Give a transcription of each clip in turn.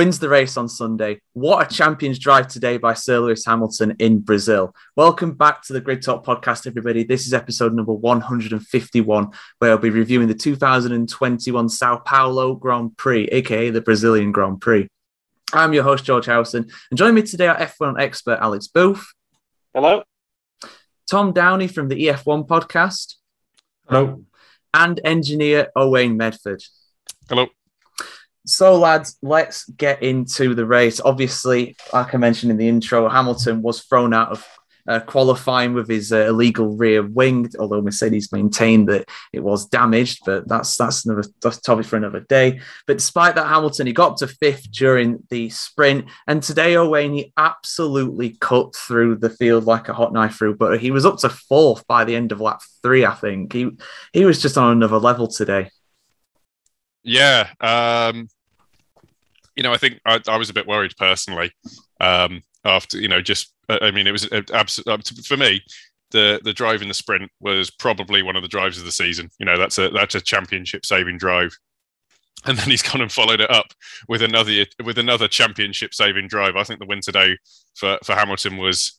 wins the race on Sunday. What a champion's drive today by Sir Lewis Hamilton in Brazil. Welcome back to the Grid Talk podcast, everybody. This is episode number 151, where I'll be reviewing the 2021 Sao Paulo Grand Prix, aka the Brazilian Grand Prix. I'm your host, George Howson, and joining me today are F1 expert Alex Booth. Hello. Tom Downey from the EF1 podcast. Hello. And engineer Owain Medford. Hello. So, lads, let's get into the race. Obviously, like I mentioned in the intro, Hamilton was thrown out of uh, qualifying with his uh, illegal rear wing, although Mercedes maintained that it was damaged, but that's that's another that's topic for another day. But despite that, Hamilton he got up to fifth during the sprint, and today Owain he absolutely cut through the field like a hot knife through butter. He was up to fourth by the end of lap three, I think. He he was just on another level today. Yeah. Um, you know, I think I, I, was a bit worried personally um, after, you know, just, I mean, it was absolutely, for me, the the drive in the sprint was probably one of the drives of the season. You know, that's a that's a championship saving drive. And then he's gone and followed it up with another with another championship saving drive. I think the win today for, for Hamilton was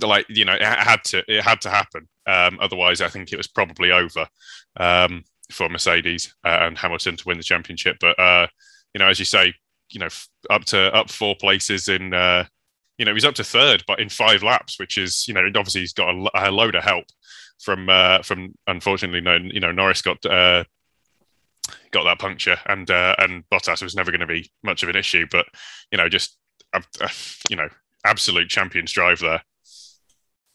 like you know it had to it had to happen. Um, otherwise, I think it was probably over. Um, for Mercedes uh, and Hamilton to win the championship. But uh, you know, as you say, you know, up to up four places in, uh, you know, he's up to third, but in five laps, which is, you know, obviously he's got a, a load of help from from unfortunately, no, you know, Norris got got that puncture, and uh, and Bottas was never going to be much of an issue, but you know, just uh, you know, absolute champions drive there.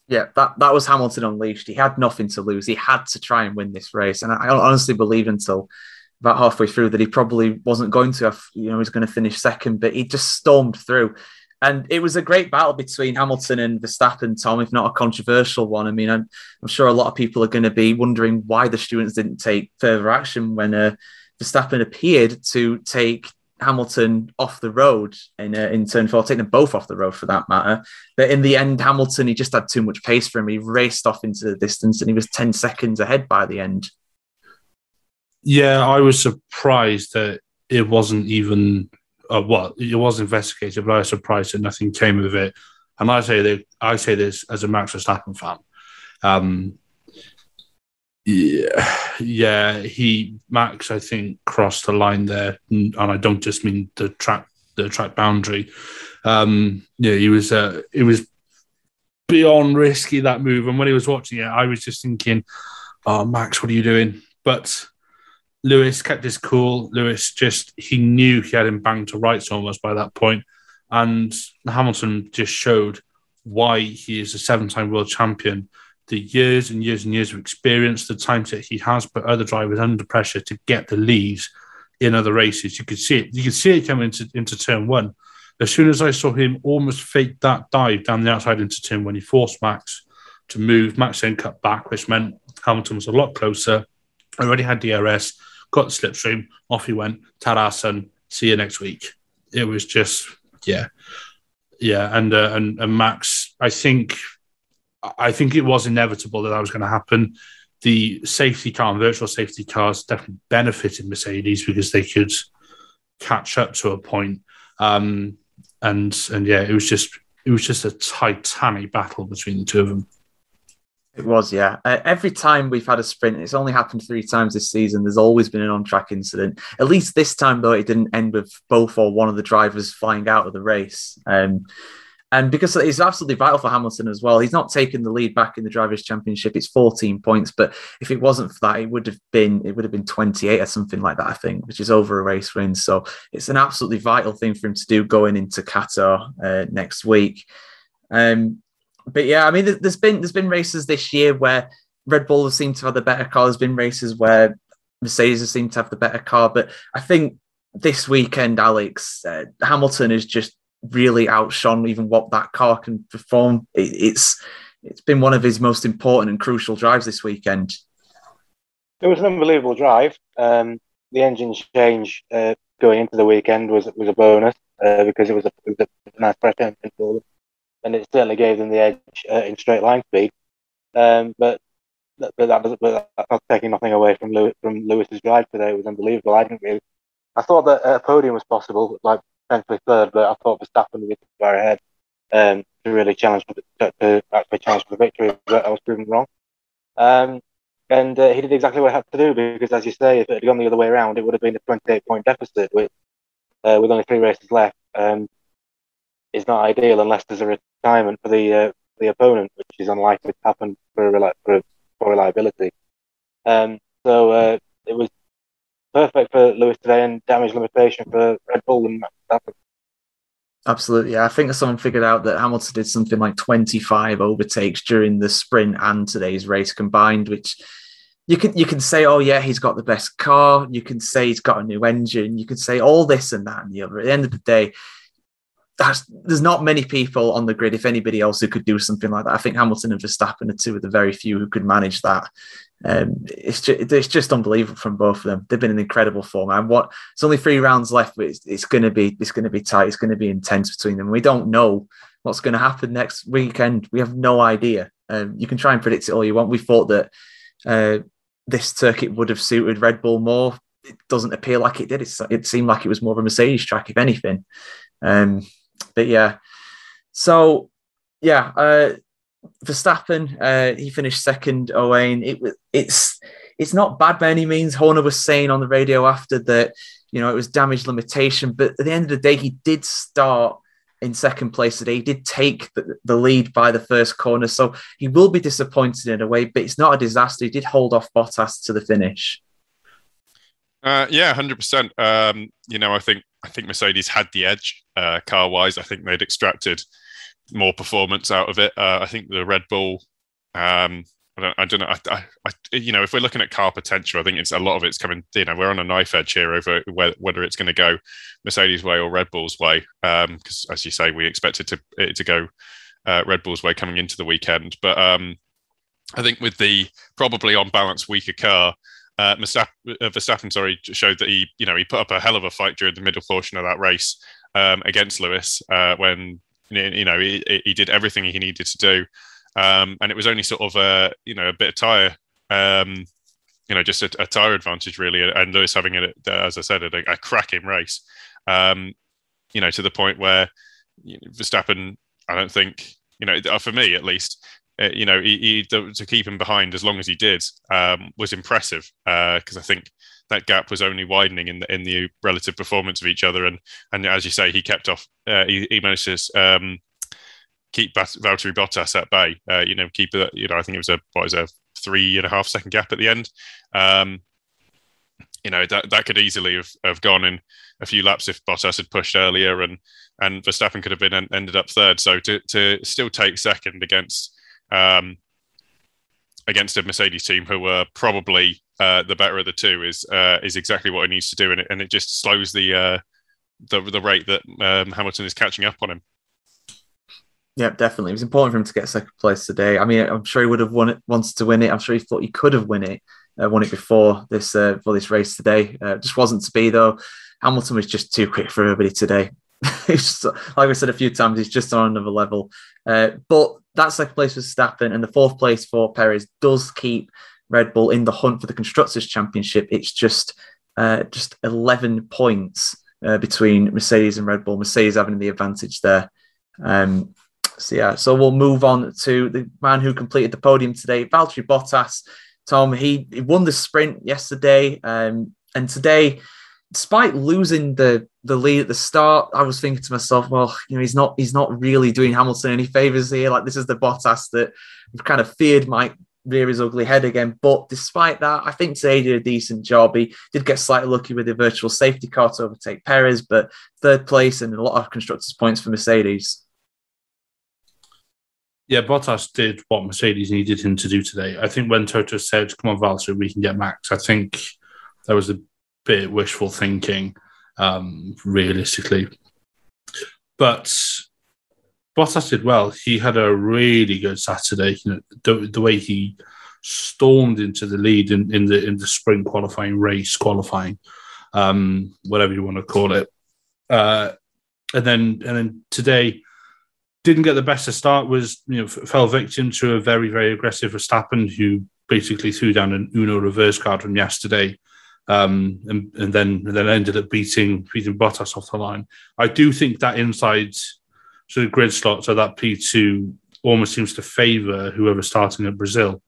Yeah, that, that was Hamilton unleashed. He had nothing to lose. He had to try and win this race. And I, honestly believe until about halfway through that he probably wasn't going to have, you know, he's going to finish second, but he just stormed through. And it was a great battle between Hamilton and Verstappen, Tom, if not a controversial one. I mean, I'm, I'm sure a lot of people are going to be wondering why the students didn't take further action when uh, Verstappen appeared to take Hamilton off the road in uh, in turn four, taking them both off the road for that matter. But in the end, Hamilton he just had too much pace for him. He raced off into the distance, and he was ten seconds ahead by the end. Yeah, I was surprised that it wasn't even uh, what it was investigated, but I was surprised that nothing came of it. And I say that I say this as a Max Verstappen fan. Um, yeah, yeah, he Max, I think, crossed the line there, and I don't just mean the track, the track boundary. Um, yeah, he was, uh, it was beyond risky that move. And when he was watching it, I was just thinking, "Oh, Max, what are you doing?" But Lewis kept his cool. Lewis just he knew he had him banged to rights almost by that point, and Hamilton just showed why he is a seven-time world champion the years and years and years of experience, the times that he has put other drivers under pressure to get the leads in other races. You could see it. You could see it coming into, into turn one. As soon as I saw him almost fake that dive down the outside into turn one, he forced Max to move. Max then cut back, which meant Hamilton was a lot closer. Already had DRS, got the slipstream, off he went. Tarasan, see you next week. It was just, yeah. Yeah, and uh, and, and Max, I think I think it was inevitable that that was going to happen. The safety car and virtual safety cars definitely benefited Mercedes because they could catch up to a point. Um, and and yeah, it was just it was just a titanic battle between the two of them. It was, yeah. Uh, every time we've had a sprint, it's only happened three times this season. There's always been an on-track incident. At least this time, though, it didn't end with both or one of the drivers flying out of the race. Um, And because it's absolutely vital for Hamilton as well, he's not taken the lead back in the Drivers' Championship. It's 14 points, but if it wasn't for that, it would have been it would have been 28 or something like that, I think, which is over a race win. So it's an absolutely vital thing for him to do going into Qatar uh, next week. Um, but yeah, I mean, there's been there's been races this year where Red Bull have seemed to have the better car. There's been races where Mercedes have seemed to have the better car, but I think this weekend, Alex uh, Hamilton has just really outshone even what that car can perform. It, it's it's been one of his most important and crucial drives this weekend. It was an unbelievable drive. Um, the engine change uh, going into the weekend was was a bonus uh, because it was, a, it was a nice fresh engine for them, and it certainly gave them the edge uh, in straight line speed. Um, but but that doesn't but that's taking nothing away from Lewis, from Lewis's drive today. It was unbelievable. I didn't really. I thought that a podium was possible, like potentially third, but I thought Verstappen be far ahead um, to really challenge the, to actually challenge for the victory. But I was proven wrong. Um, and uh, he did exactly what he had to do because, as you say, if it had gone the other way around, it would have been a 28 point deficit with uh, with only three races left. Um, is not ideal unless there's a retirement for the uh, the opponent, which is unlikely to happen for, for, for reliability. Um, so uh, it was perfect for Lewis today and damage limitation for Red Bull and Verstappen. Absolutely. I think someone figured out that Hamilton did something like 25 overtakes during the sprint and today's race combined, which you can you can say, oh yeah, he's got the best car. You can say he's got a new engine. You can say all this and that and the other. At the end of the day, that's, there's not many people on the grid, if anybody else, who could do something like that. I think Hamilton and Verstappen are two of the very few who could manage that. Um, it's just it's just unbelievable from both of them. They've been in incredible form. And what it's only three rounds left, but it's, it's going to be it's going to be tight. It's going to be intense between them. We don't know what's going to happen next weekend. We have no idea. Um, you can try and predict it all you want. We thought that uh, this circuit would have suited Red Bull more. It doesn't appear like it did. It's, it seemed like it was more of a Mercedes track, if anything. Um, but yeah, so yeah, uh, Verstappen, uh, he finished second. Owain, it was it's it's not bad by any means. Horner was saying on the radio after that, you know, it was damage limitation, but at the end of the day, he did start in second place today. He did take the, the, lead by the first corner, so he will be disappointed in a way, but it's not a disaster. He did hold off Bottas to the finish. Uh, yeah, hundred um, percent. You know, I think I think Mercedes had the edge uh, car wise. I think they'd extracted more performance out of it. Uh, I think the Red Bull. Um, I don't, I don't know. I, I, you know, if we're looking at car potential, I think it's a lot of it's coming. You know, we're on a knife edge here over whether, whether it's going to go Mercedes' way or Red Bull's way. Because, um, as you say, we expected to it to go uh, Red Bull's way coming into the weekend. But um, I think with the probably on balance weaker car, uh, Verstappen, uh, sorry, showed that he, you know, he put up a hell of a fight during the middle portion of that race um, against Lewis uh, when, you know, he, he, did everything he needed to do, um, and it was only sort of a, you know, a bit of tire, um, you know, just a, a, tire advantage really, and Lewis having it, as I said, a, a cracking race, um, you know, to the point where Verstappen, I don't think, you know, uh, for me at least, uh, you know, he, he, to keep him behind as long as he did um, was impressive because uh, I think that gap was only widening in the in the relative performance of each other. And and as you say, he kept off. Uh, he, he, managed to um, keep Valtteri Bottas at bay. Uh, you know, keep it. You know, I think it was a what was a three and a half second gap at the end. Um, you know that that could easily have, have gone in a few laps if Bottas had pushed earlier, and and Verstappen could have been ended up third. So to to still take second against um, against a Mercedes team who were probably uh, the better of the two is uh, is exactly what he needs to do, and it, and it just slows the uh, the the rate that um, Hamilton is catching up on him. Yeah, definitely. It was important for him to get second place today. I mean, I'm sure he would have won it, wanted to win it. I'm sure he thought he could have won it, uh, won it before this uh, for this race today. Uh, just wasn't to be though. Hamilton was just too quick for everybody today. just, like I said a few times, he's just on another level. Uh, but that second place was Stappen, and the fourth place for Perez does keep Red Bull in the hunt for the constructors' championship. It's just uh, just 11 points uh, between Mercedes and Red Bull. Mercedes having the advantage there. Um, so yeah, so we'll move on to the man who completed the podium today, Valtteri Bottas. Tom, he, he won the sprint yesterday, um, and today despite losing the the lead at the start, I was thinking to myself, well, you know, he's not he's not really doing Hamilton any favors here. Like this is the Bottas that we've kind of feared might rear his ugly head again. But despite that, I think today did a decent job. He did get slightly lucky with the virtual safety car to overtake Perez, but third place and a lot of constructors' points for Mercedes. Yeah, Bottas did what Mercedes needed him to do today. I think when Toto said, "Come on, Valtteri, we can get Max," I think that was a bit wishful thinking, um, realistically. But Bottas did well. He had a really good Saturday. You know, the, the way he stormed into the lead in, in the in the sprint qualifying race qualifying, um, whatever you want to call it. Uh, and then and then today didn't get the best of start. Was you know fell victim to a very very aggressive Verstappen who basically threw down an Uno reverse card from yesterday um, and, and then and then ended up beating beating Bottas off the line. I do think that inside sort of grid slot, so that P two almost seems to favour whoever's starting at Brazil,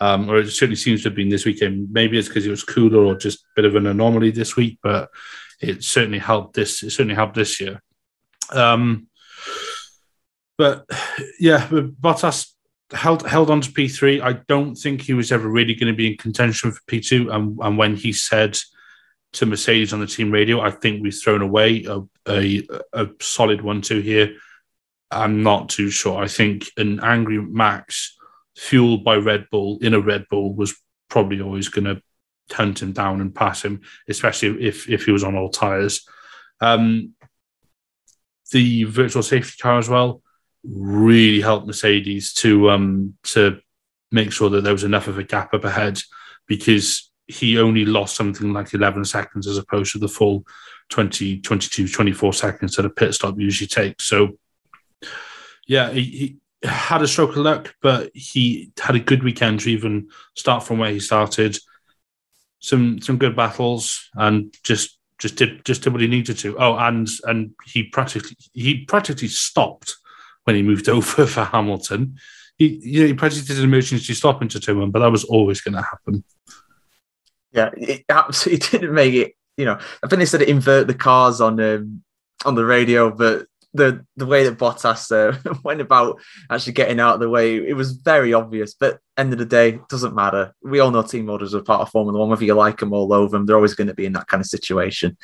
um, or it certainly seems to have been this weekend. Maybe it's because it was cooler or just a bit of an anomaly this week, but it certainly helped this. It certainly helped this year. Um, but yeah, Bottas held held on to P3. I don't think he was ever really going to be in contention for P2. And, and when he said to Mercedes on the team radio, I think we've thrown away a, a, a solid one two here. I'm not too sure. I think an angry Max fueled by Red Bull in a Red Bull was probably always going to hunt him down and pass him, especially if if he was on all tires. Um, the virtual safety car as well really helped Mercedes to um, to make sure that there was enough of a gap up ahead because he only lost something like 11 seconds as opposed to the full 20, 22, 24 seconds that a pit stop usually takes. So, yeah, he, he had a stroke of luck, but he had a good weekend to even start from where he started. Some some good battles and just just did just did what he needed to. Oh, and and he practically he practically stopped when he moved over for Hamilton. He, you know, he practically did an emergency stop into Tillman, but that was always going to happen. Yeah, it absolutely didn't make it. You know, I think they said invert the cars on um, on the radio, but the the way that Bottas uh, went about actually getting out of the way, it was very obvious. But end of the day, doesn't matter. We all know team orders are part of Formula One. Whether you like them or love them, they're always going to be in that kind of situation.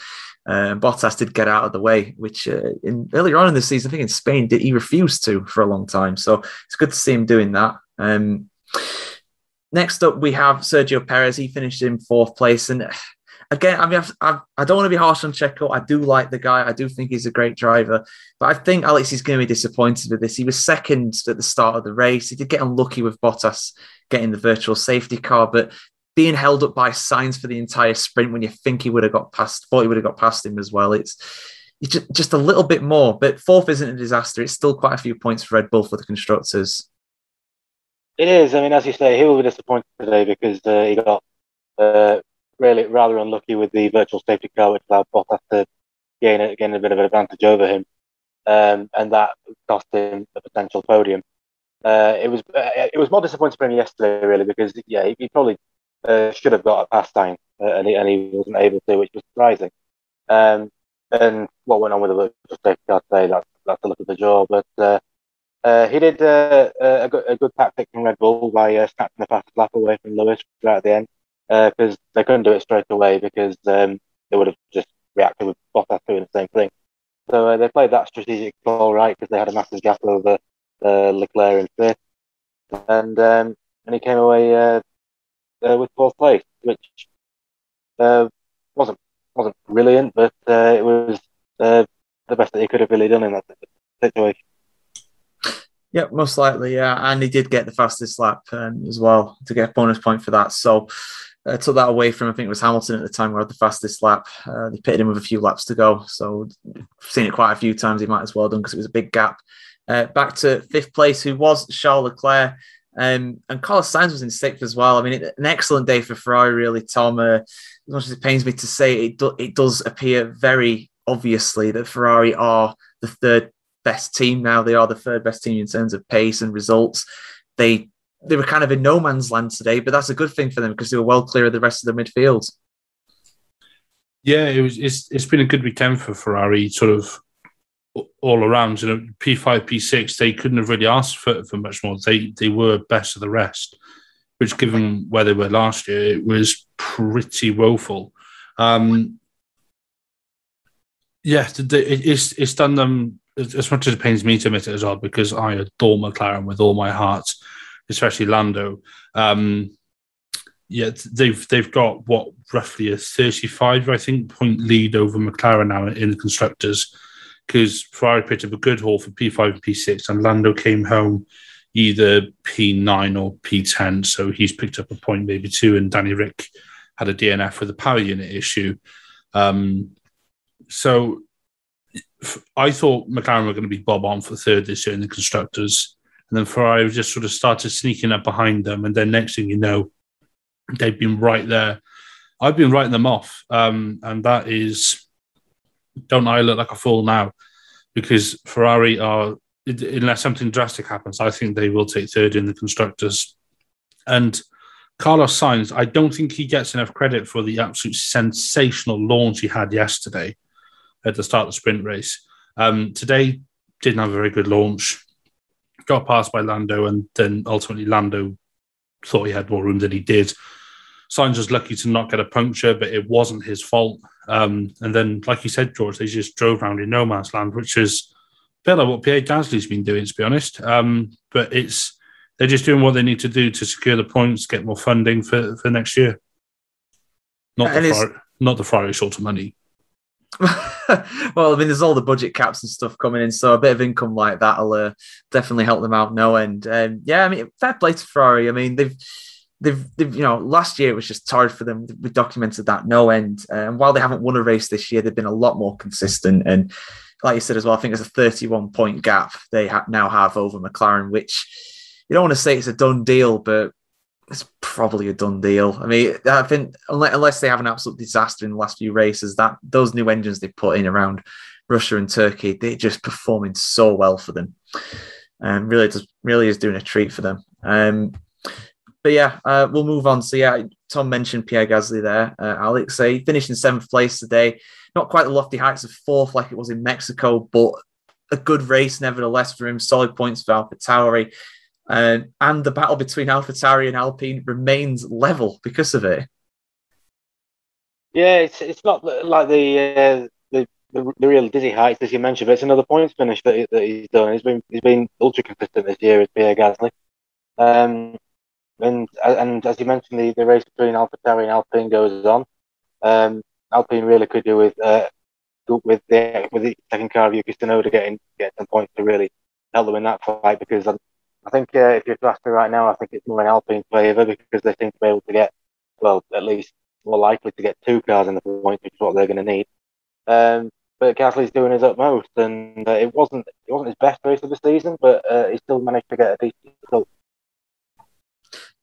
Uh, Bottas did get out of the way, which uh, in earlier on in the season, I think in Spain, did, he refused to for a long time. So it's good to see him doing that. Um, next up, we have Sergio Perez. He finished in fourth place, and again, I mean, I've, I've, I do not want to be harsh on Checo. I do like the guy. I do think he's a great driver, but I think Alex is going to be disappointed with this. He was second at the start of the race. He did get unlucky with Bottas getting the virtual safety car, but being held up by Sainz for the entire sprint when you think he would have got past, thought he would have got past him as well. It's, just, just a little bit more, but fourth isn't a disaster. It's still quite a few points for Red Bull for the constructors. It is. I mean, as you say, he will be disappointed today because uh, he got uh, really rather unlucky with the virtual safety car, which allowed Bottas to gain a, gain a bit of an advantage over him, um, and that cost him a potential podium. Uh, it was uh, it was more disappointing for him yesterday, really, because yeah, he, he probably uh, should have got a pass time, uh, and, he, and he wasn't able to, which was surprising. Um, and what went on with the virtual safety car today, that's, that's a look at the jaw. But uh, uh, he did uh, a, good, a good tactic from Red Bull by uh, snatching the fastest lap away from Lewis right at the end because uh, they couldn't do it straight away because um, they would have just reacted with Bottas doing the same thing. So uh, they played that strategic call right because they had a massive gap over uh, Leclerc and fifth, and um, and he came away uh, with fourth place, which uh, wasn't wasn't brilliant, but uh, it was uh, the best that he could have really done in that situation. Yeah, most likely, yeah, and he did get the fastest lap um, as well to get a bonus point for that. So uh, took that away from I think it was Hamilton at the time who had the fastest lap. Uh, they pitted him with a few laps to go, so seen it quite a few times. He might as well done because it was a big gap. Uh, back to fifth place, who was Charles Leclerc. Um, and Carlos Sainz was in sixth as well. I mean, it, an excellent day for Ferrari, really, Tom. Uh, as much as it pains me to say, it, do, it does appear very obviously that Ferrari are the third best team now. They are the third best team in terms of pace and results. They they were kind of in no man's land today, but that's a good thing for them because they were well clear of the rest of the midfield. Yeah, it was. It's, it's been a good weekend for Ferrari, sort of all around. You know, P five, P six, they couldn't have really asked for, for much more. They they were best of the rest, which, given where they were last year, it was pretty woeful. Um, yeah, it's it's done them as much as it pains me to admit it as well because I adore McLaren with all my heart, especially Lando. Um, yeah, they've they've got what roughly a 35, I think, point lead over McLaren now in the constructors because Ferrari picked up a good haul for P5 and P6, and Lando came home either P9 or P10, so he's picked up a point, maybe two, and Danny Ric had a DNF with a power unit issue. Um, so I thought McLaren were going to be bob on for third this year in the constructors, and then Ferrari just sort of started sneaking up behind them, and then next thing you know, they've been right there. I've been writing them off, um, and that is don't I look like a fool now? Because Ferrari are, unless something drastic happens, I think they will take third in the constructors. And Carlos Sainz, I don't think he gets enough credit for the absolute sensational launch he had yesterday at the start of the sprint race. Um, today didn't have a very good launch, got passed by Lando, and then ultimately Lando thought he had more room than he did. Sainz was lucky to not get a puncture, but it wasn't his fault. Um, and then, like you said, George, they just drove around in no man's land, which is a bit like what Pierre Gasly's been doing, to be honest. Um, but it's they're just doing what they need to do to secure the points, get more funding for, for next year. Not the, Ferrari, not the Ferrari short of money. well, I mean, there's all the budget caps and stuff coming in, so a bit of income like that'll uh, definitely help them out no end. Um, yeah, I mean, fair play to Ferrari. I mean, they've they've, they've you know last year it was just torrid for them. We documented that no end, and while they haven't won a race this year, they've been a lot more consistent. And like you said as well, I think it's a 31 point gap they ha- now have over McLaren, which you don't want to say it's a done deal, but it's probably a done deal. I mean, I think unless they have an absolute disaster in the last few races, that those new engines they put in around Russia and Turkey, they're just performing so well for them, and really just really is doing a treat for them. Um, but yeah, uh, we'll move on. So yeah, Tom mentioned Pierre Gasly there. Uh, Alex, so he finished in seventh place today. Not quite the lofty heights of fourth like it was in Mexico, but a good race nevertheless for him. Solid points for AlphaTauri. Uh, and the battle between AlphaTauri and Alpine remains level because of it. Yeah, it's it's not like the uh, the, the, the real dizzy heights as you mentioned, but it's another points finish that, he, that he's done. He's been he's been ultra consistent this year with Pierre Gasly. Um, and and as you mentioned, the, the race between AlphaTauri and Alpine goes on. Um, Alpine really could do with uh, with the with the second car of Yuki Tsunoda getting getting some points to really help them in that fight because I, think uh, if you're to ask me right now, I think it's more in Alpine favour because they seem to be able to get well at least more likely to get two cars in the points, which is what they're going to need. Um, but Gasly's doing his utmost, and uh, it wasn't it wasn't his best race of the season, but uh, he still managed to get a decent result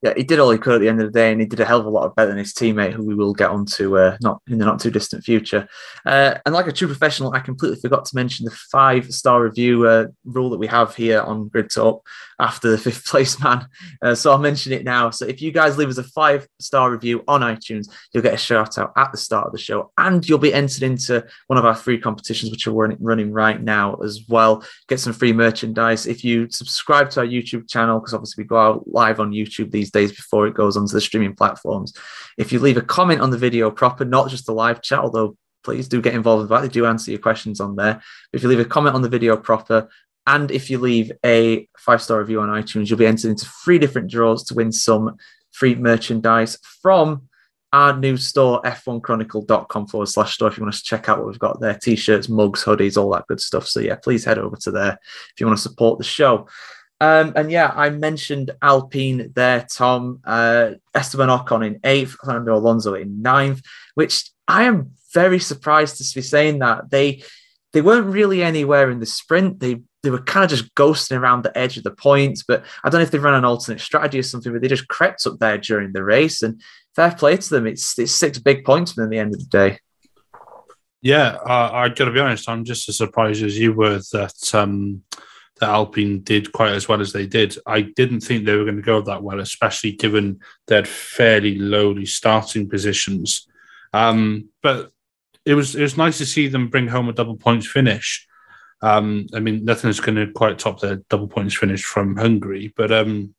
yeah, he did all he could at the end of the day, and he did a hell of a lot better than his teammate, who we will get onto uh, not in the not too distant future. Uh, and like a true professional, I completely forgot to mention the five star review uh, rule that we have here on Grid Talk after the fifth place man. Uh, so I'll mention it now. So if you guys leave us a five star review on iTunes, you'll get a shout out at the start of the show, and you'll be entered into one of our free competitions, which are running, running right now as well. Get some free merchandise if you subscribe to our YouTube channel, because obviously we go out live on YouTube these days before it goes onto the streaming platforms. If you leave a comment on the video proper, not just the live chat, although please do get involved with that. They do answer your questions on there. If you leave a comment on the video proper, and if you leave a five star review on iTunes, you'll be entered into three different draws to win some free merchandise from our new store, f1chronicle.com forward slash store. If you want to check out what we've got there t shirts, mugs, hoodies, all that good stuff. So, yeah, please head over to there if you want to support the show. Um, and yeah, I mentioned Alpine there, Tom. Uh, Esteban Ocon in eighth, Fernando Alonso in ninth, which I am very surprised to be saying that they they weren't really anywhere in the sprint. They they were kind of just ghosting around the edge of the points, but I don't know if they ran an alternate strategy or something, but they just crept up there during the race. And fair play to them. It's it's six big points at the end of the day. Yeah, uh, I got to be honest. I'm just as surprised as you were that um, that Alpine did quite as well as they did. I didn't think they were going to go that well, especially given their fairly lowly starting positions. Um, but it was it was nice to see them bring home a double points finish. Um, I mean, nothing's going to quite top the double points finish from Hungary, but um,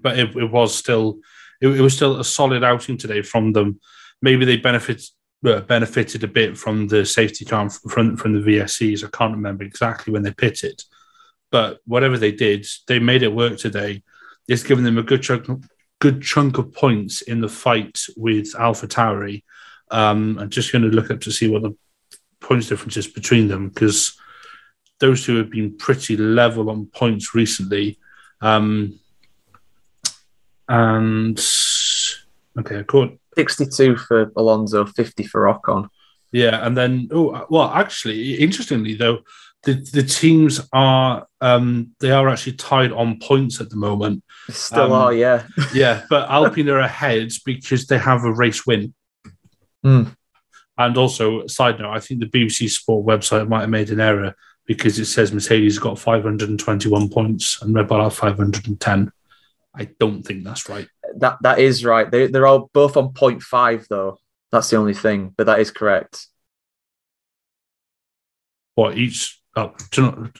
but it, it was still it, it, was still a solid outing today from them. Maybe they benefit uh, benefited a bit from the safety car from from the VSCs. I can't remember exactly when they pitted, but whatever they did, they made it work today. It's given them a good chunk good chunk of points in the fight with Alpha Tauri. Um, I'm just going to look up to see what the points difference is between them because those two have been pretty level on points recently. Um, and okay, cool. 62 for Alonso, 50 for Ocon. Yeah, and then oh well, actually, interestingly though, the the teams are um they are actually tied on points at the moment. Still um, are, yeah. yeah, but Alpine are ahead because they have a race win. Mm. And also, side note, I think the BBC Sport website might have made an error because it says Mercedes got 521 points and Red Bull have 510. I don't think that's right. That that is right. They they're all both on point five though. That's the only thing, but that is correct. What each? Oh, not,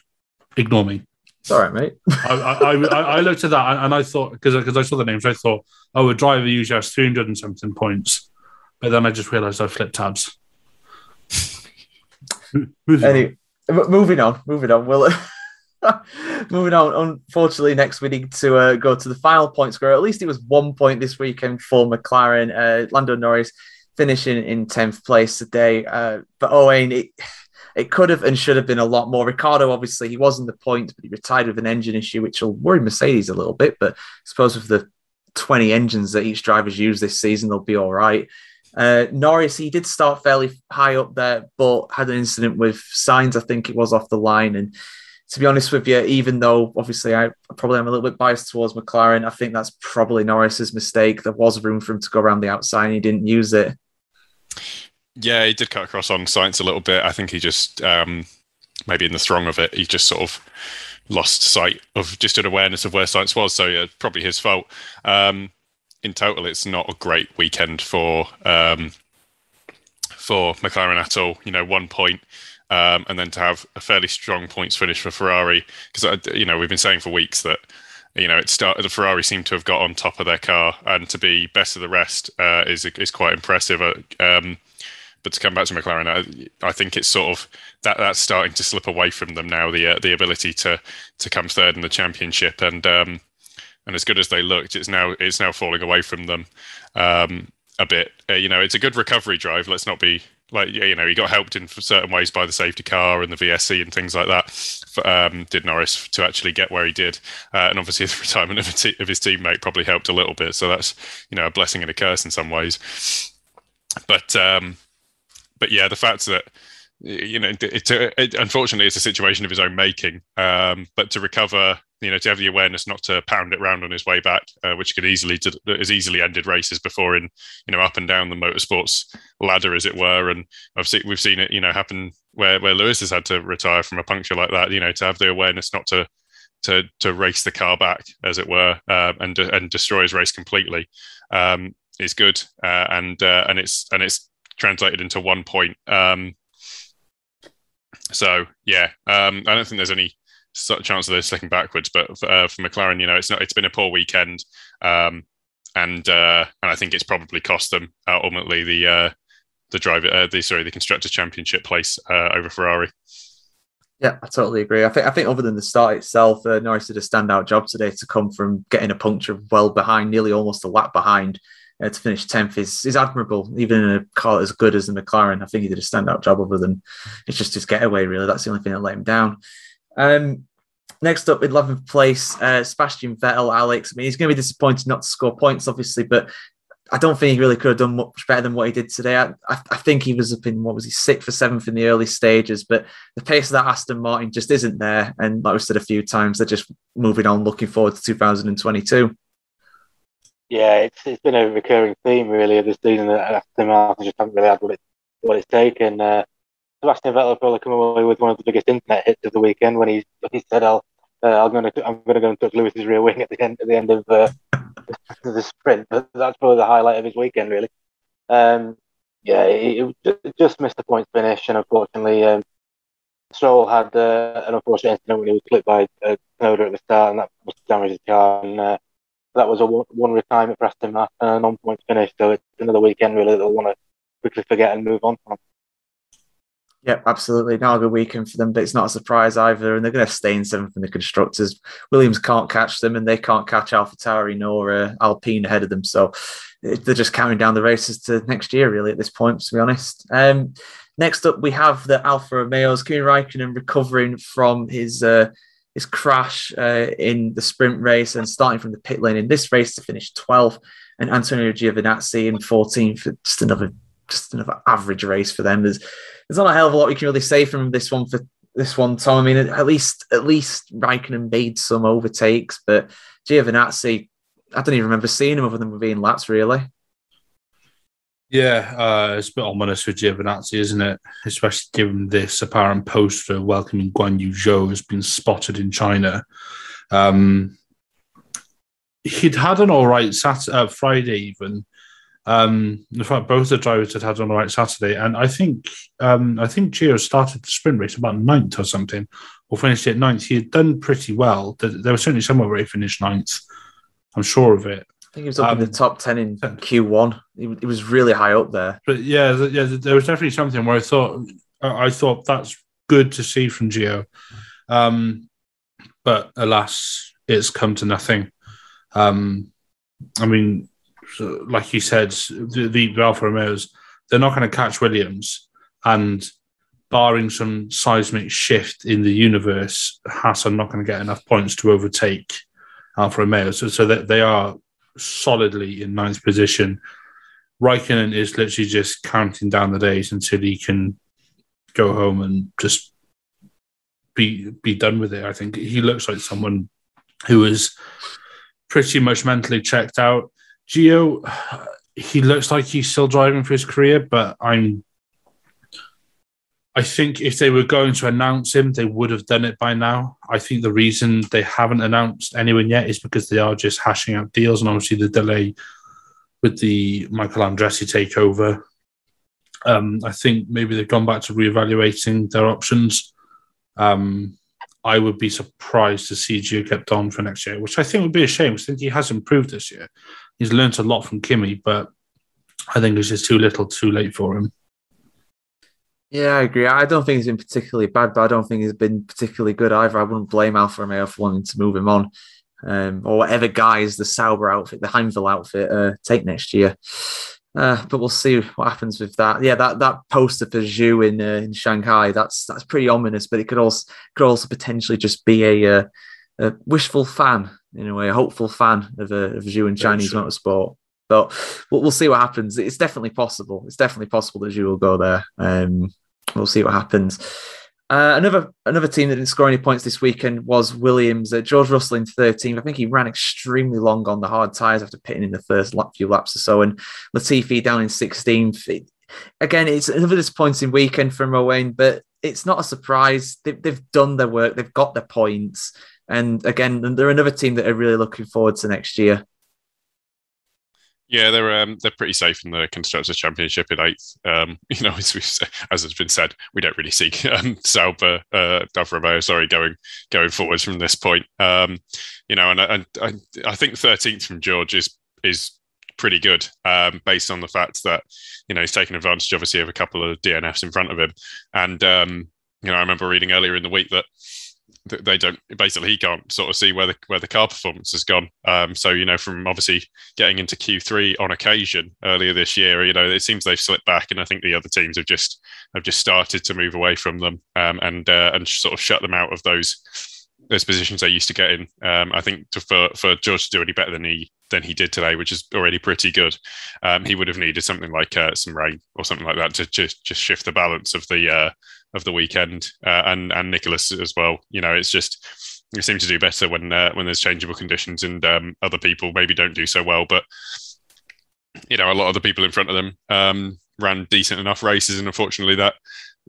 ignore me. It's all right, mate. I, I, I, I, looked at that and I thought because because I saw the names, I thought, oh, a driver usually has 300 and something points, but then I just realised I flipped tabs. anyway, moving on, moving on. Well, moving on. Unfortunately, next we need to uh, go to the final point score. At least it was one point this weekend for McLaren. Uh, Lando Norris finishing in tenth place today. Uh, but Owain, it, it could have and should have been a lot more. Ricciardo, obviously, he wasn't the point, but he retired with an engine issue, which will worry Mercedes a little bit. But I suppose with the 20 engines that each driver's used this season, they'll be all right. Uh, Norris, he did start fairly high up there, but had an incident with Sainz, I think it was off the line. And to be honest with you, even though obviously I probably am a little bit biased towards McLaren, I think that's probably Norris's mistake. There was room for him to go around the outside and he didn't use it. Yeah, he did cut across on Sainz a little bit. I think he just um, maybe in the throng of it, he just sort of lost sight of just an awareness of where Sainz was. So yeah, probably his fault. Um, in total, it's not a great weekend for um, for McLaren at all. You know, one point, um, and then to have a fairly strong points finish for Ferrari because uh, you know we've been saying for weeks that you know it started the Ferrari seemed to have got on top of their car and to be best of the rest uh, is is quite impressive. Uh, um, but to come back to McLaren, I, I, think it's sort of that that's starting to slip away from them now. The uh, the ability to to come third in the championship and um, and as good as they looked, it's now it's now falling away from them um, a bit. Uh, you know, it's a good recovery drive. Let's not be like you know he got helped in certain ways by the safety car and the VSC and things like that. Um, did Norris to actually get where he did, uh, and obviously the retirement of, of, his teammate probably helped a little bit. So that's you know a blessing and a curse in some ways. But um, but yeah, the fact that you know, it, unfortunately, it's a situation of his own making. Um, but to recover, you know, to have the awareness not to pound it round on his way back, uh, which could easily to, has easily ended races before in, you know, up and down the motorsports ladder, as it were. And I've seen we've seen it, you know, happen where where Lewis has had to retire from a puncture like that. You know, to have the awareness not to to to race the car back, as it were, uh, and and destroy his race completely um, is good. Uh, and uh, and it's and it's translated into one point. Um, so yeah, um, I don't think there's any chance of this slipping backwards. But for, uh, for, McLaren, you know, it's not. It's been a poor weekend, um, and uh, and I think it's probably cost them uh, ultimately the uh, the driver, uh, the sorry, the constructor championship place uh, over Ferrari. Yeah, I totally agree. I think I think other than the start itself, Norris did a standout job today to come from getting a puncture well behind, nearly almost a lap behind, uh, to finish 10th is, is admirable, even in a car as good as the McLaren. I think he did a standout job other than it's just his getaway, really. That's the only thing that let him down. Um, next up, 11th place, uh, Sebastian Vettel, Alex. I mean, he's going to be disappointed not to score points, obviously, but I don't think he really could have done much better than what he did today. I, I, I think he was up in, what was he, sixth or seventh in the early stages, but the pace of that Aston Martin just isn't there. And like we said a few times, they're just moving on, looking forward to 2022. Yeah, it's it's been a recurring theme really of this season Aston Martin just haven't really had what, it, what it's taken. Uh, Sebastian Vettel probably come away with one of the biggest internet hits of the weekend when he he said, "I'll uh, I'm going to I'm going to go and touch Lewis's rear wing at the end at the end of uh, the sprint." But that's probably the highlight of his weekend, really. Um, yeah, he, it, just missed the point finish, and unfortunately, um, Stroll had uh, an unfortunate incident when he was clipped by uh, Tsunoda at the start, and that was damaged his car. And uh, that was a one, retirement for Aston Martin and a non-point finish. So it's another weekend really that they'll want to quickly forget and move on from. Yeah, absolutely. Not a good weekend for them, but it's not a surprise either. And they're going to stay in seventh in the constructors. Williams can't catch them, and they can't catch AlphaTauri nor uh, Alpine ahead of them. So they're just counting down the races to next year, really, at this point, to be honest. Um, next up, we have the Alfa Romeos. Kimi Raikkonen recovering from his uh, his crash uh, in the sprint race and starting from the pit lane in this race to finish 12th, and Antonio Giovinazzi in 14th. Just another just another average race for them. There's there's not a hell of a lot we can really say from this one for this one, Tom. I mean, at least at least Raikkonen made some overtakes, but Giovinazzi, I don't even remember seeing him other than being laps, really. Yeah, uh, it's a bit ominous for Giovinazzi, isn't it? Especially given this apparent poster welcoming Guan Yu Zhou has been spotted in China. Um, he'd had an all right Saturday, uh, Friday even, um, in fact, both the drivers had had an all right Saturday, and I think um, I think Gio started the sprint race about ninth or something, or finished at ninth. He had done pretty well. There was certainly somewhere where he finished ninth. I'm sure of it. Think he was up um, in the top ten in Q1. He, he, was really high up there. But yeah, yeah, there was definitely something where I thought I thought that's good to see from Gio. Um, but alas, it's come to nothing. Um, I mean, so, like you said, the, the Alfa Romeos, they're not going to catch Williams. And barring some seismic shift in the universe, Haas are not going to get enough points to overtake Alfa Romeo. So, so that they are solidly in ninth position. Raikkonen is literally just counting down the days until he can go home and just be be done with it. I think he looks like someone who is pretty much mentally checked out. Gio, he looks like he's still driving for his career, but I'm. I think if they were going to announce him, they would have done it by now. I think the reason they haven't announced anyone yet is because they are just hashing out deals, and obviously the delay with the Michael Andretti takeover. Um, I think maybe they've gone back to reevaluating their options. Um, I would be surprised to see Gio kept on for next year, which I think would be a shame. I think he has improved this year he's learnt a lot from Kimi, but I think it's just too little, too late for him. Yeah, I agree. I don't think he's been particularly bad, but I don't think he's been particularly good either. I wouldn't blame Alfa Romeo for wanting to move him on, um, or whatever guys the Sauber outfit, the Hinwil outfit, uh, take next year. Uh, but we'll see what happens with that. Yeah, that that poster for Zhou in uh, in Shanghai that's that's pretty ominous, but it could also could also potentially just be a, uh, a wishful fan in a way, a hopeful fan of, a, of Zhou and Chinese motorsport. But we'll, see what happens. It's definitely possible. It's definitely possible that Zhou will go there. Um, we'll see what happens. Uh, another another team that didn't score any points this weekend was Williams. Uh, George Russell in 13th. I think he ran extremely long on the hard tyres after pitting in the first lap, few laps or so. And Latifi down in 16th. It, again, it's another disappointing weekend from Owen, but it's not a surprise. They, they've done their work. They've got their points. And again, they're another team that are really looking forward to next year. Yeah, they're um, they're pretty safe in the constructors' championship in eighth. Um, you know, as, as has been said, we don't really see um, Sauber, uh, sorry, going going forwards from this point. Um, you know, and, and, and I think thirteenth from George is is pretty good um, based on the fact that you know he's taken advantage, obviously, of a couple of DNFs in front of him. And um, you know, I remember reading earlier in the week that they don't basically he can't sort of see where the where the car performance has gone. Um, so you know, from obviously getting into Q3 on occasion earlier this year, you know, it seems they've slipped back, and I think the other teams have just have just started to move away from them um, and uh, and sort of shut them out of those those positions they used to get in. Um, I think to, for for George to do any better than he than he did today, which is already pretty good, um, he would have needed something like uh, some rain or something like that to just just shift the balance of the uh, of the weekend, uh, and and Nicholas as well. You know, it's just you seem to do better when uh, when there's changeable conditions, and um, other people maybe don't do so well. But you know, a lot of the people in front of them um, ran decent enough races, and unfortunately, that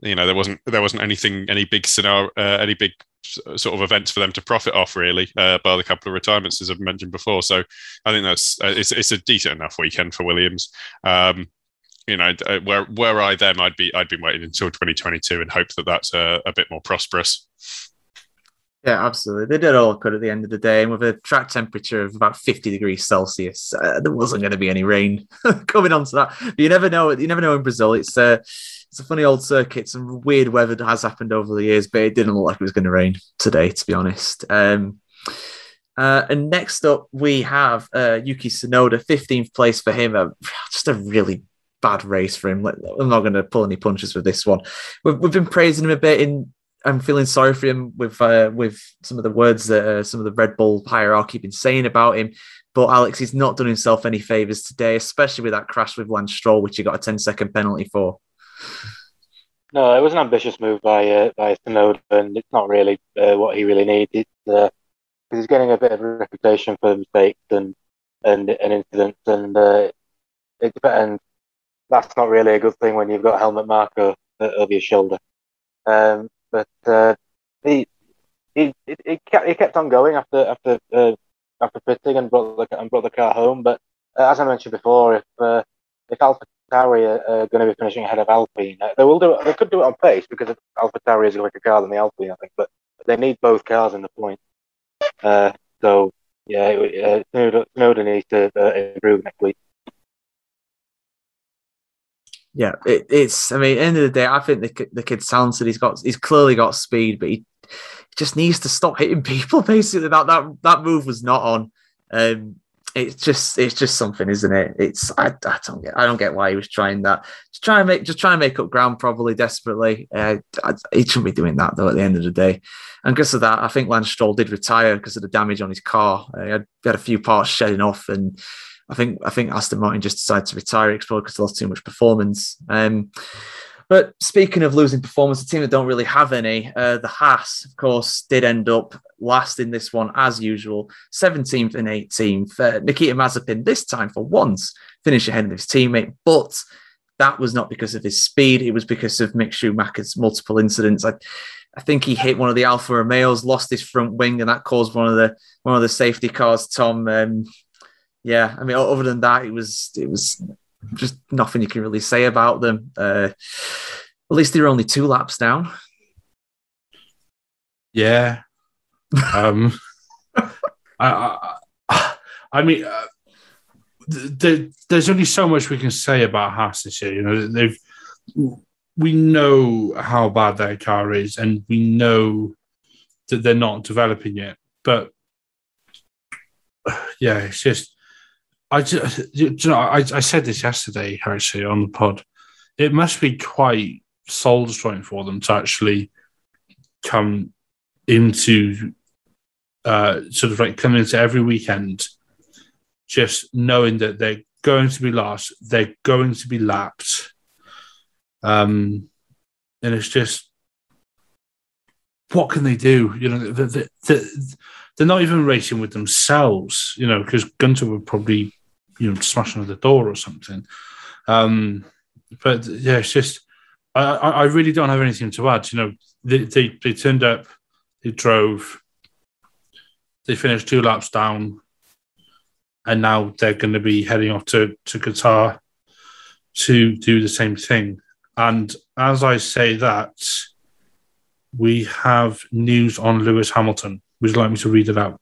you know there wasn't there wasn't anything any big scenario uh, any big sort of events for them to profit off really uh, by the couple of retirements as I've mentioned before so I think that's uh, it's, it's a decent enough weekend for Williams um, you know, uh, where where I them, I'd be I'd been waiting until 2022 and hope that that's a, a bit more prosperous. Yeah, absolutely. They did all could at the end of the day, and with a track temperature of about 50 degrees Celsius, uh, there wasn't going to be any rain coming onto that. But you never know. You never know in Brazil. It's uh, it's a funny old circuit. Some weird weather that has happened over the years, but it didn't look like it was going to rain today, to be honest. Um, uh, and next up, we have uh, Yuki Tsunoda, 15th place for him. Uh, just a really bad race for him. I'm not going to pull any punches with this one. We've, we've been praising him a bit in I'm feeling sorry for him with uh, with some of the words that uh, some of the Red Bull hierarchy been saying about him. But Alex, he's not done himself any favors today, especially with that crash with Lance Stroll, which he got a 10 second penalty for. No, it was an ambitious move by uh, by Tsunoda, and it's not really uh, what he really needed. Uh, he's getting a bit of a reputation for mistakes and and, incidents, and uh, it and that's not really a good thing when you've got Helmut Marko over your shoulder. Um, but uh, he, he, he, kept, he kept on going after after uh, after pitting and brought the and brought the car home. But uh, as I mentioned before, if uh, if AlphaTauri are, are going to be finishing ahead of Alpine, uh, they will do it, they could do it on pace because AlphaTauri is a quicker car than the Alpine, I think. But they need both cars in the point. Uh, so yeah, uh, Tsunoda needs to uh, improve next week yeah, it, it's. I mean, end of the day, I think the the kid's talented. He's got, he's clearly got speed, but he, he just needs to stop hitting people. Basically, that that that move was not on. Um, it's just, it's just something, isn't it? It's, I, I don't get, I don't get why he was trying that. Just try and make, just try and make up ground, probably desperately. Uh, I, he shouldn't be doing that though. At the end of the day, and because of that, I think Lance Stroll did retire because of the damage on his car. Uh, he, had, he had a few parts shedding off and I think I think Aston Martin just decided to retire because they lost too much performance. Um, but speaking of losing performance, a team that don't really have any, uh, the Haas, of course, did end up last in this one as usual, 17th and 18th. Uh, Nikita Mazepin, this time for once, finished ahead of his teammate, but that was not because of his speed. It was because of Mick Schumacher's multiple incidents. I, I think he hit one of the Alfa Romeos, lost his front wing, and that caused one of the one of the safety cars. Tom um, yeah, I mean, other than that, it was it was just nothing you can really say about them. Uh, at least they're only two laps down. Yeah. um, I, I, I mean, uh, there's only so much we can say about Haas this year. You know, they've we know how bad their car is, and we know that they're not developing yet. But yeah, it's just I just, you know, I, I said this yesterday, actually, on the pod. It must be quite soul destroying for them to actually come into uh, sort of like come into every weekend just knowing that they're going to be lost, they're going to be lapped. Um, and it's just, what can they do? You know, they, they, they're not even racing with themselves, you know, because Gunter would probably you know smashing the door or something. Um, but yeah, it's just I, I really don't have anything to add. You know, they, they they turned up, they drove, they finished two laps down, and now they're going to be heading off to to Qatar to do the same thing. And as I say that, we have news on Lewis Hamilton. Would you like me to read it out?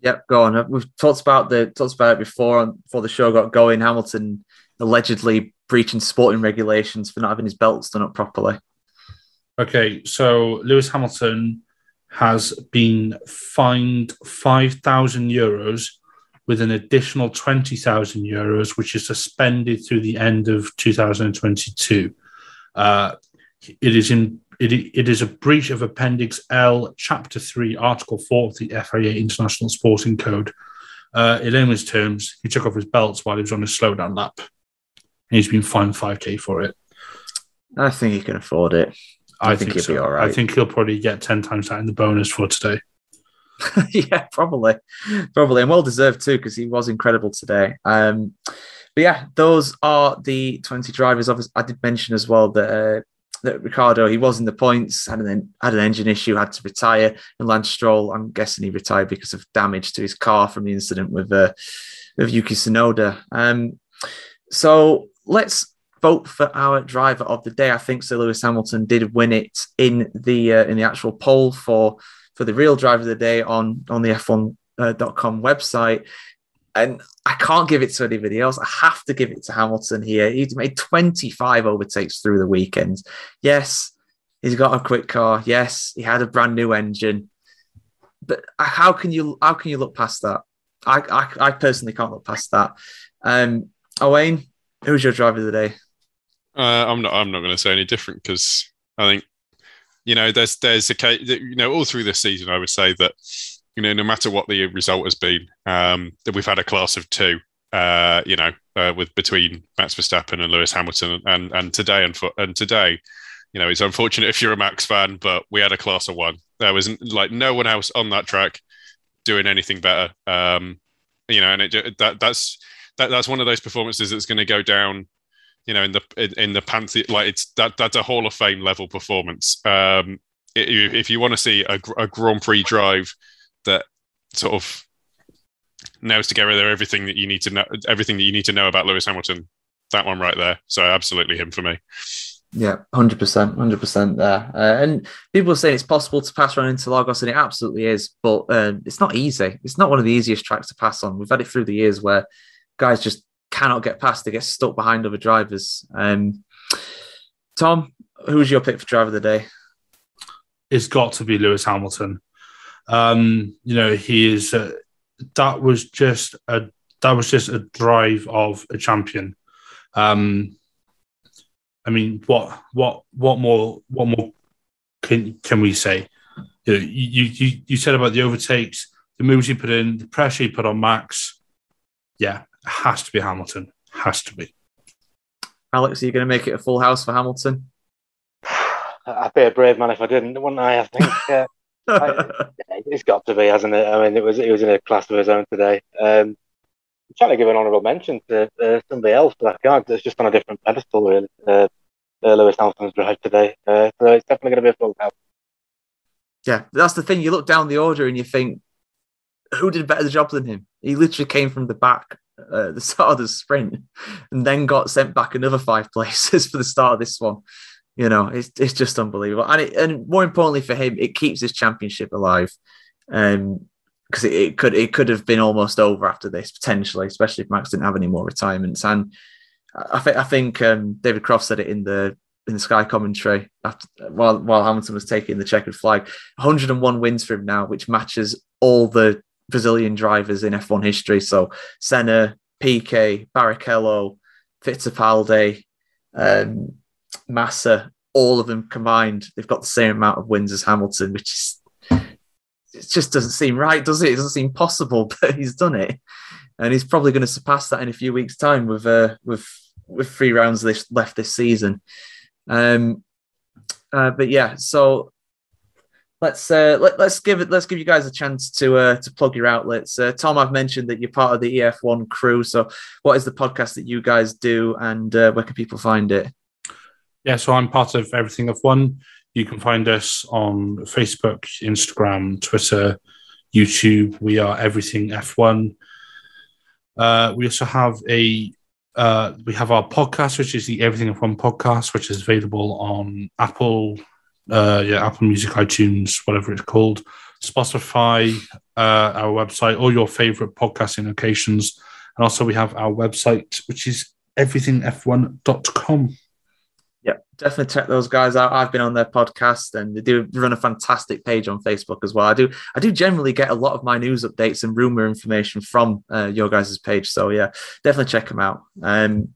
Yep, go on. We've talked about the talked about it before on before the show got going. Hamilton allegedly breaching sporting regulations for not having his belts done up properly. Okay, so Lewis Hamilton has been fined five thousand euros with an additional twenty thousand euros, which is suspended through the end of two thousand and twenty-two. Uh, it is in it, it is a breach of Appendix L, Chapter 3, Article 4 of the FIA International Sporting Code. Uh, in layman's terms, he took off his belts while he was on his slowdown lap. And he's been fined 5k for it. I think he can afford it. I, I think, think, he'll so. be all right. I think he'll probably get 10 times that in the bonus for today. yeah, probably. Probably. And well deserved too, because he was incredible today. Um, but yeah, those are the 20 drivers. Obviously, I did mention as well that uh, that Ricciardo he was in the points, had an had an engine issue, had to retire, and Lance Stroll, I'm guessing he retired because of damage to his car from the incident with uh, with Yuki Tsunoda. Um, so let's vote for our driver of the day. I think Sir Lewis Hamilton did win it in the uh, in the actual poll for for the real driver of the day on on the F1.com uh, website. And I can't give it to anybody else. I have to give it to Hamilton here. He's made 25 overtakes through the weekend. Yes, he's got a quick car. Yes, he had a brand new engine. But how can you how can you look past that? I I, I personally can't look past that. Um, Owain, who's your driver of the day? Uh, I'm not. I'm not going to say any different because I think you know there's there's a case you know all through this season I would say that you know no matter what the result has been um, that we've had a class of two uh, you know uh, with between Max Verstappen and Lewis Hamilton. And and today and for, and today you know it's unfortunate if you're a Max fan but we had a class of one. There was like no one else on that track doing anything better. Um, you know and it that that's that, that's one of those performances that's going to go down you know, in the in, the pantheon, like it's that that's a Hall of Fame level performance. Um, if, if you want to see a, a Grand Prix drive that sort of nails together everything that you need to know, everything that you need to know about Lewis Hamilton, that one right there. So absolutely him for me. Yeah, hundred percent, hundred percent there. Uh, and people are saying it's possible to pass around Interlagos, and it absolutely is, but uh, it's not easy. It's not one of the easiest tracks to pass on. We've had it through the years where guys just cannot get past. They get stuck behind other drivers. Um, Tom, who's your pick for driver of the day? It's got to be Lewis Hamilton. Um, you know, he is. Uh, that was just a that was just a drive of a champion. Um, I mean, what what what more what more can can we say? You, know, you you you said about the overtakes, the moves he put in, the pressure he put on Max. Yeah, has to be Hamilton. Has to be. Alex, are you going to make it a full house for Hamilton? I'd be a brave man if I didn't, wouldn't I? I think uh, I, it's got to be, hasn't it? I mean, it was it was in a class of his own today. Um, I'm trying to give an honourable mention to uh, somebody else, but I can't. It's just on a different pedestal, really. Uh, uh, Lewis Hamilton's drive today, uh, so it's definitely going to be a full house. Yeah, that's the thing. You look down the order and you think, who did a better job than him? He literally came from the back uh, the start of the sprint and then got sent back another five places for the start of this one. You know, it's, it's just unbelievable. And it, and more importantly for him, it keeps his championship alive. Um, because it, it, could it could have been almost over after this potentially, especially if Max didn't have any more retirements. And I think I think um, David Croft said it in the in the Sky commentary after while while Hamilton was taking the checkered flag. 101 wins for him now, which matches all the Brazilian drivers in F1 history. So Senna, Piquet, Barrichello, Fittipaldi, um, Massa, all of them combined, they've got the same amount of wins as Hamilton, which is it just doesn't seem right, does it? It doesn't seem possible, but he's done it, and he's probably going to surpass that in a few weeks' time with uh, with with three rounds this left this season. Um, uh, but yeah, so let's uh, let, us give it let's give you guys a chance to uh, to plug your outlets uh, tom i've mentioned that you're part of the ef1 crew so what is the podcast that you guys do and uh, where can people find it yeah so i'm part of everything f1 you can find us on facebook instagram twitter youtube we are everything f1 uh, we also have a uh, we have our podcast, which is the Everything F1 podcast, which is available on Apple, uh, yeah, Apple Music, iTunes, whatever it's called, Spotify, uh, our website, all your favorite podcasting locations. And also, we have our website, which is everythingf1.com. Definitely check those guys out. I've been on their podcast and they do run a fantastic page on Facebook as well. I do I do generally get a lot of my news updates and rumor information from uh, your guys' page. So yeah, definitely check them out. Um,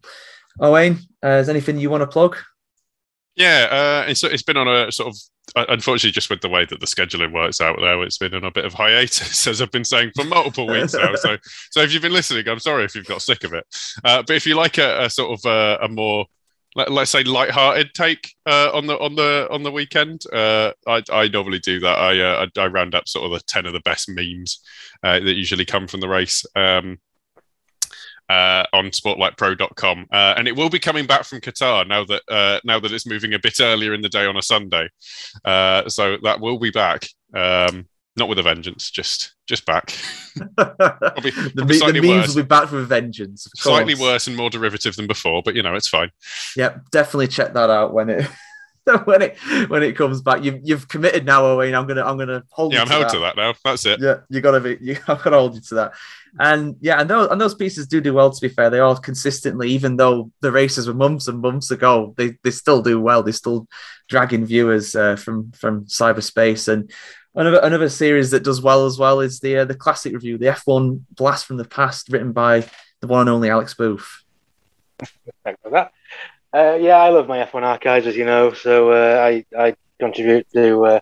Owain, uh, is anything you want to plug? Yeah, uh, it's it's been on a sort of uh, unfortunately just with the way that the scheduling works out there, it's been on a bit of hiatus as I've been saying for multiple weeks now. So so if you've been listening, I'm sorry if you've got sick of it. Uh, but if you like a, a sort of uh, a more let, us say light-hearted take uh, on the on the on the weekend. Uh, I, I normally do that. I, uh, I, I round up sort of the ten of the best memes uh, that usually come from the race. Um, uh, on sportlightpro.com. Uh, and it will be coming back from Qatar now that uh, now that it's moving a bit earlier in the day on a Sunday. Uh, so that will be back. Um, not with a vengeance, just just back. Probably, the, the memes will be back with a vengeance. Slightly worse and more derivative than before, but you know it's fine. Yep, definitely check that out when it when it when it comes back. You've you've committed now, Owen. I'm gonna I'm gonna hold. Yeah, I'm held that. to that now. That's it. Yeah, you gotta be. You, I've got to hold you to that. And yeah, and those and those pieces do do well. To be fair, they all consistently, even though the races were months and months ago, they they still do well. They still dragging viewers uh, from from cyberspace and. Another, another series that does well as well is the uh, the classic review, the F1 Blast from the Past, written by the one and only Alex Booth. Thanks for that. Uh, yeah, I love my F1 archives, as you know. So uh, I I contribute to uh,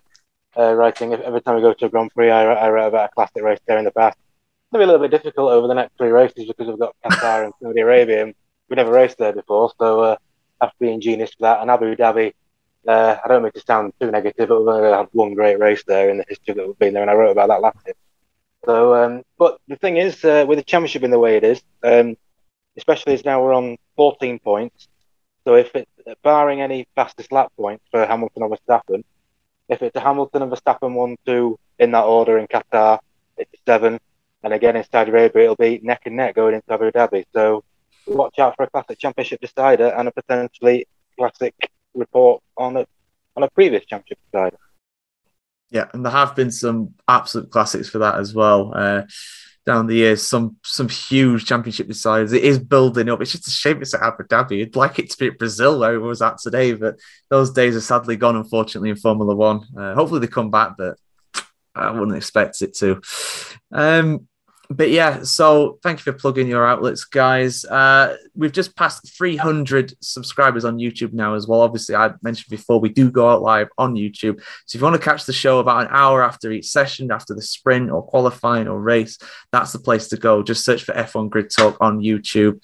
uh writing. Every time I go to a Grand Prix, I, I write about a classic race there in the past. It'll be a little bit difficult over the next three races because we've got Qatar and Saudi Arabia, and we've never raced there before. So uh, I have to be ingenious for that. And Abu Dhabi, uh, I don't mean to sound too negative, but we've only had one great race there in the history that we've been there, and I wrote about that last year. So, um, but the thing is, with the championship in the way it is, um, especially as now we're on 14 points so if it, barring any fastest lap points for Hamilton or Verstappen, if it's a Hamilton and Verstappen one, two in that order in Qatar, it's seven, and again in Saudi Arabia it'll be neck and neck going into Abu Dhabi. So watch out for a classic championship decider and a potentially classic report on a on a previous championship decider. Yeah, and there have been some absolute classics for that as well. Uh, down the years, some some huge championship decides. It is building up. It's just a shame it's at Abu Dhabi. You'd like it to be at Brazil where it was at today, but those days are sadly gone, unfortunately, in Formula One. Uh, hopefully they come back, but I wouldn't expect it to. Um, but yeah, so thank you for plugging your outlets, guys. Uh, we've just passed 300 subscribers on YouTube now as well. Obviously, I mentioned before we do go out live on YouTube. So if you want to catch the show about an hour after each session, after the sprint or qualifying or race, that's the place to go. Just search for F1 Grid Talk on YouTube.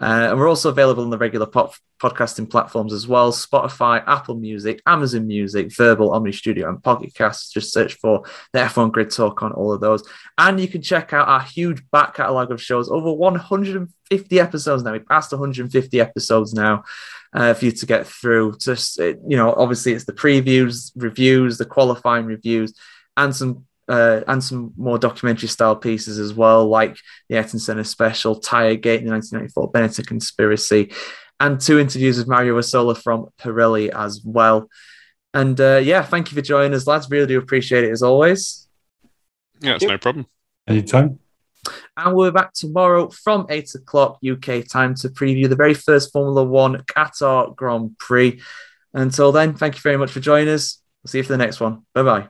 Uh, and we're also available on the regular pop- podcasting platforms as well Spotify, Apple Music, Amazon Music, Verbal, Omny Studio, and Pocket Casts. Just search for the F1 Grid Talk on all of those. And you can check out our huge back catalogue of shows over 150 episodes now. We've passed 150 episodes now. Uh, for you to get through, just you know, obviously it's the previews, reviews, the qualifying reviews, and some uh, and some more documentary style pieces as well, like the Ayrton Senna special, Tiregate, the 1994 Benetton conspiracy, and two interviews with Mario Isola from Pirelli as well. And uh, yeah, thank you for joining us, lads. Really do appreciate it as always. Yeah, it's no problem. Anytime. And we're back tomorrow from 8 o'clock UK time to preview the very first Formula One Qatar Grand Prix. Until then, thank you very much for joining us. We'll see you for the next one. Bye bye.